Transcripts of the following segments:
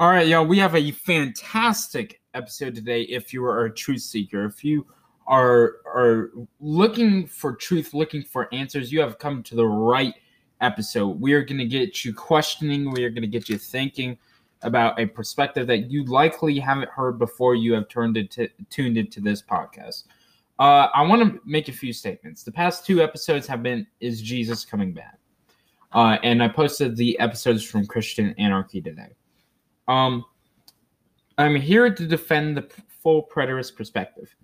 All right, y'all, we have a fantastic episode today. If you are a truth seeker, if you are are looking for truth, looking for answers, you have come to the right episode. We are going to get you questioning, we are going to get you thinking about a perspective that you likely haven't heard before you have turned into tuned into this podcast. Uh, I want to make a few statements. The past two episodes have been "Is Jesus coming back?" Uh, and I posted the episodes from Christian Anarchy today. Um, I'm here to defend the full preterist perspective,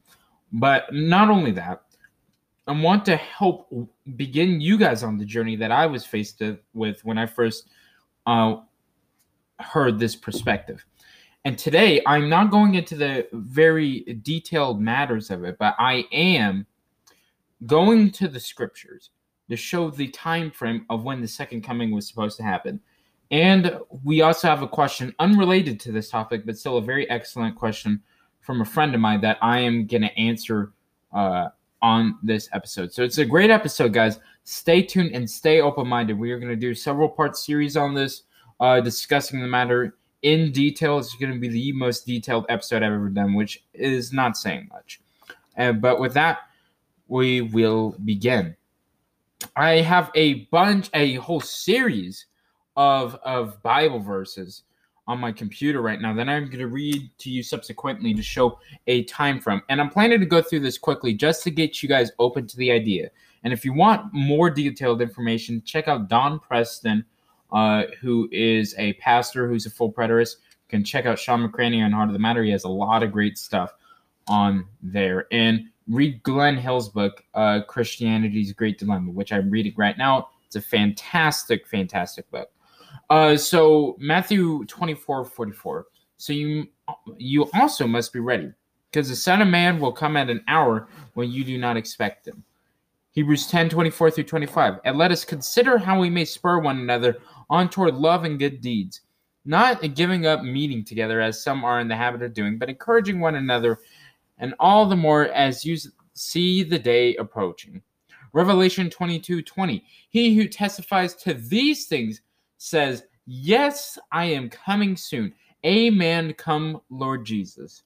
but not only that, I want to help begin you guys on the journey that I was faced with when I first uh, heard this perspective. And today, I'm not going into the very detailed matters of it, but I am going to the scriptures to show the time frame of when the second coming was supposed to happen. And we also have a question unrelated to this topic, but still a very excellent question from a friend of mine that I am going to answer uh, on this episode. So it's a great episode, guys. Stay tuned and stay open minded. We are going to do several part series on this, uh, discussing the matter in detail. It's going to be the most detailed episode I've ever done, which is not saying much. Uh, but with that, we will begin. I have a bunch, a whole series of of Bible verses on my computer right now that I'm going to read to you subsequently to show a time frame. And I'm planning to go through this quickly just to get you guys open to the idea. And if you want more detailed information, check out Don Preston, uh, who is a pastor who's a full preterist. You can check out Sean McCraney on Heart of the Matter. He has a lot of great stuff on there. And read Glenn Hill's book, uh, Christianity's Great Dilemma, which I'm reading right now. It's a fantastic, fantastic book. Uh, so Matthew 24, 44. So you you also must be ready, because the Son of Man will come at an hour when you do not expect him. Hebrews 10, 24 through 25. And let us consider how we may spur one another on toward love and good deeds, not giving up meeting together as some are in the habit of doing, but encouraging one another, and all the more as you see the day approaching. Revelation 22, 20. He who testifies to these things says, Yes, I am coming soon. Amen. Come, Lord Jesus.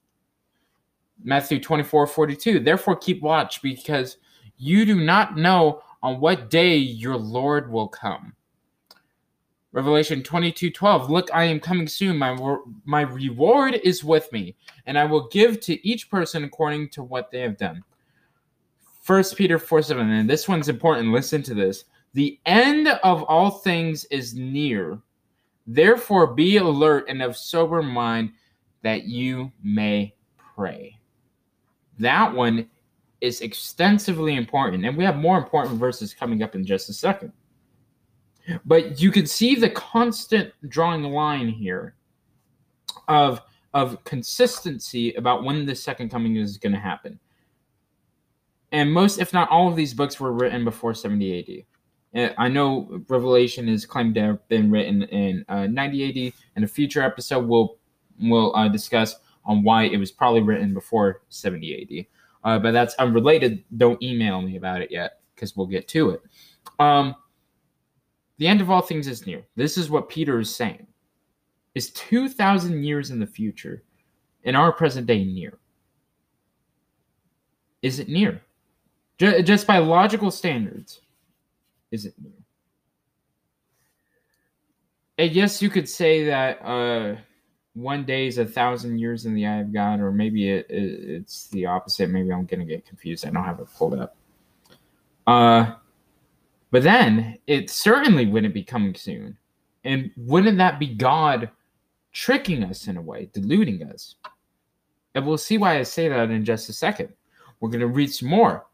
Matthew 24 42. Therefore, keep watch because you do not know on what day your Lord will come. Revelation 22 12. Look, I am coming soon. My, my reward is with me, and I will give to each person according to what they have done. First Peter 4 7. And this one's important. Listen to this. The end of all things is near. Therefore, be alert and of sober mind that you may pray. That one is extensively important, and we have more important verses coming up in just a second. But you can see the constant drawing line here of, of consistency about when the second coming is going to happen. And most, if not all, of these books were written before 70 AD. I know Revelation is claimed to have been written in uh, 90 AD. In a future episode, we'll we'll uh, discuss on why it was probably written before 70 AD. Uh, but that's unrelated. Don't email me about it yet because we'll get to it. Um, the end of all things is near. This is what Peter is saying. Is 2,000 years in the future, in our present day, near? Is it near? Just by logical standards isn't new. I guess you could say that uh, one day is a thousand years in the eye of God, or maybe it, it, it's the opposite. Maybe I'm gonna get confused. I don't have it pulled up. Uh, but then it certainly wouldn't be coming soon, and wouldn't that be God tricking us in a way, deluding us? And we'll see why I say that in just a second. We're gonna read some more.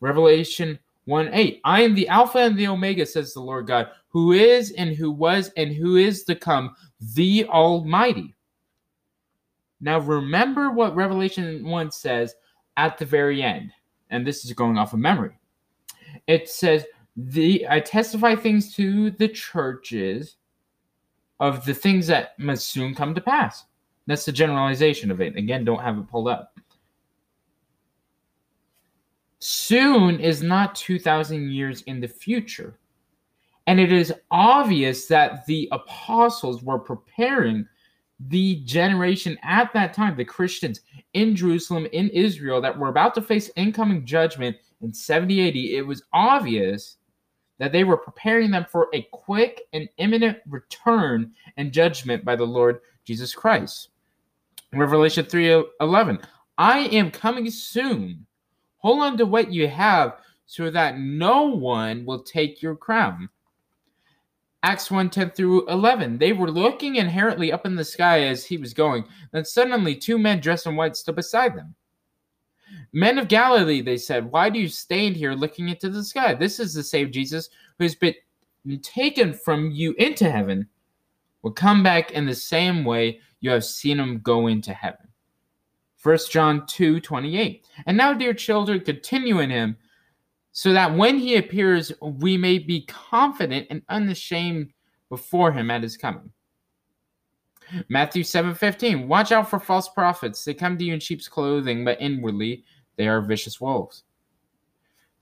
Revelation 1 8. I am the Alpha and the Omega, says the Lord God, who is and who was and who is to come, the Almighty. Now, remember what Revelation 1 says at the very end, and this is going off of memory. It says, the I testify things to the churches of the things that must soon come to pass. That's the generalization of it. Again, don't have it pulled up. Soon is not 2,000 years in the future. And it is obvious that the apostles were preparing the generation at that time, the Christians in Jerusalem, in Israel, that were about to face incoming judgment in 70 AD, it was obvious that they were preparing them for a quick and imminent return and judgment by the Lord Jesus Christ. Revelation 3:11 I am coming soon. Hold on to what you have so that no one will take your crown. Acts 1 10 through 11. They were looking inherently up in the sky as he was going. Then suddenly, two men dressed in white stood beside them. Men of Galilee, they said, why do you stand here looking into the sky? This is the same Jesus who has been taken from you into heaven, will come back in the same way you have seen him go into heaven. 1 John 2 28. And now, dear children, continue in him, so that when he appears, we may be confident and unashamed before him at his coming. Matthew 7:15 Watch out for false prophets. They come to you in sheep's clothing, but inwardly they are vicious wolves.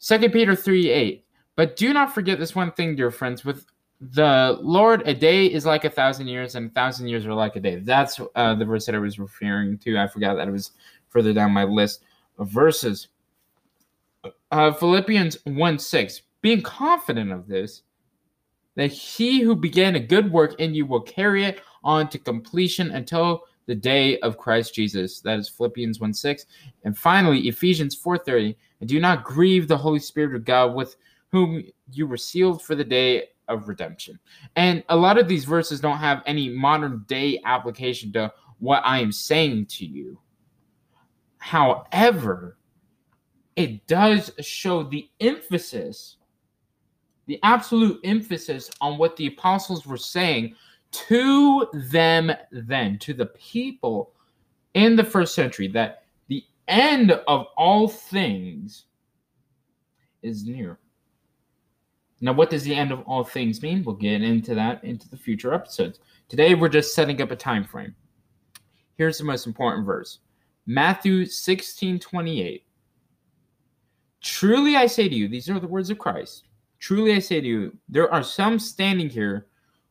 2 Peter 3 8. But do not forget this one thing, dear friends. With the Lord, a day is like a thousand years, and a thousand years are like a day. That's uh, the verse that I was referring to. I forgot that it was further down my list of verses. Uh, Philippians 1 6. Being confident of this, that he who began a good work in you will carry it on to completion until the day of Christ Jesus. That is Philippians 1 6. And finally, Ephesians 4:30. And do not grieve the Holy Spirit of God with whom you were sealed for the day of redemption. And a lot of these verses don't have any modern day application to what I am saying to you. However, it does show the emphasis, the absolute emphasis on what the apostles were saying to them then, to the people in the first century, that the end of all things is near. Now, what does the end of all things mean? We'll get into that into the future episodes. Today, we're just setting up a time frame. Here's the most important verse Matthew 16 28. Truly I say to you, these are the words of Christ. Truly I say to you, there are some standing here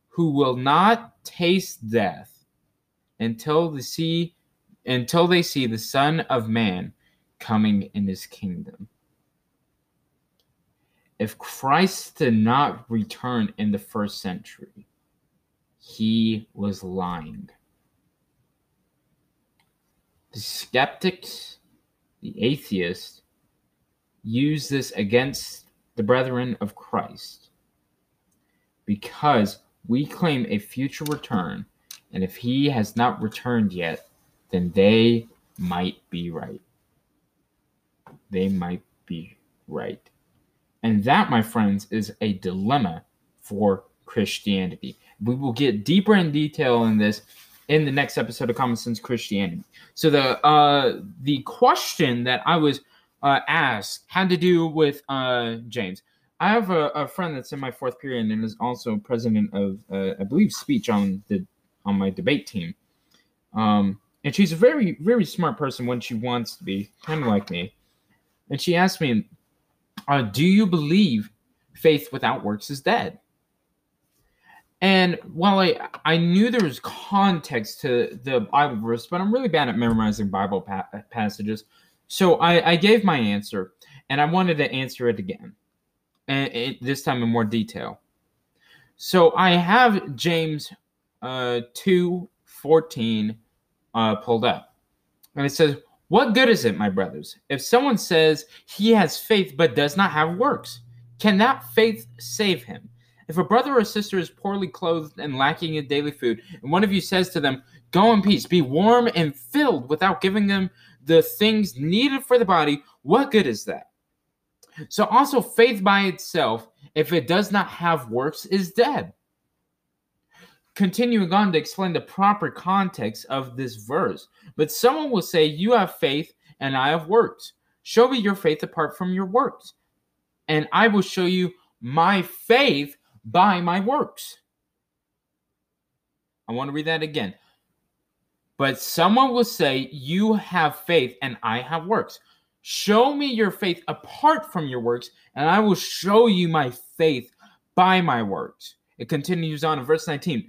who will not taste death until until they see the Son of Man coming in his kingdom. If Christ did not return in the first century, he was lying. The skeptics, the atheists, use this against the brethren of Christ because we claim a future return, and if he has not returned yet, then they might be right. They might be right. And that, my friends, is a dilemma for Christianity. We will get deeper in detail in this in the next episode of Common Sense Christianity. So the uh, the question that I was uh, asked had to do with uh, James. I have a, a, friend that's in my fourth period and is also president of, uh, I believe, speech on the on my debate team. Um, and she's a very, very smart person when she wants to be, kind of like me. And she asked me, uh, "Do you believe faith without works is dead?" And while I I knew there was context to the Bible verse, but I'm really bad at memorizing Bible pa- passages, so I, I gave my answer, and I wanted to answer it again and it, this time in more detail. So I have James uh, 2 14 uh, pulled up. And it says, What good is it, my brothers, if someone says he has faith but does not have works? Can that faith save him? If a brother or sister is poorly clothed and lacking in daily food, and one of you says to them, Go in peace, be warm and filled without giving them the things needed for the body, what good is that? So also faith by itself, if it does not have works, is dead. Continuing on to explain the proper context of this verse. But someone will say, You have faith and I have works. Show me your faith apart from your works, and I will show you my faith by my works. I want to read that again. But someone will say, You have faith and I have works. Show me your faith apart from your works, and I will show you my faith by my works. It continues on in verse 19.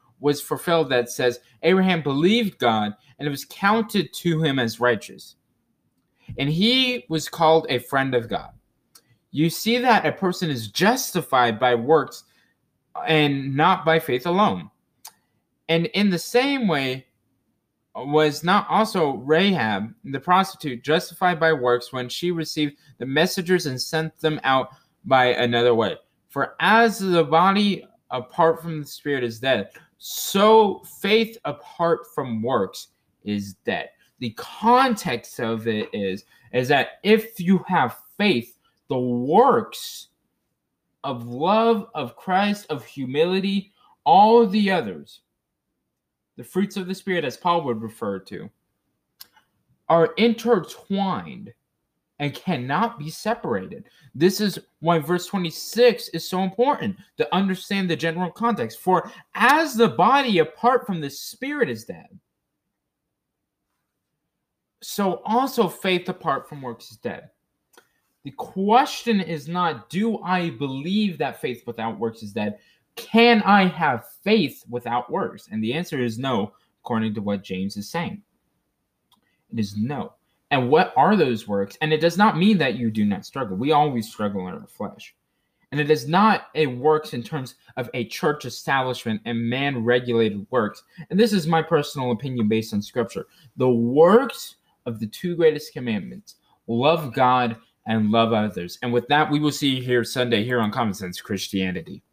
was fulfilled that says, Abraham believed God, and it was counted to him as righteous. And he was called a friend of God. You see that a person is justified by works and not by faith alone. And in the same way, was not also Rahab, the prostitute, justified by works when she received the messengers and sent them out by another way? For as the body apart from the spirit is dead, so faith apart from works is dead. The context of it is is that if you have faith, the works of love of Christ, of humility, all the others the fruits of the Spirit, as Paul would refer to, are intertwined and cannot be separated. This is why verse 26 is so important to understand the general context. For as the body apart from the Spirit is dead, so also faith apart from works is dead. The question is not, do I believe that faith without works is dead? Can I have faith without works? And the answer is no, according to what James is saying. It is no. And what are those works? And it does not mean that you do not struggle. We always struggle in our flesh. And it is not a works in terms of a church establishment and man regulated works. And this is my personal opinion based on scripture. The works of the two greatest commandments love God and love others. And with that, we will see you here Sunday here on Common Sense Christianity.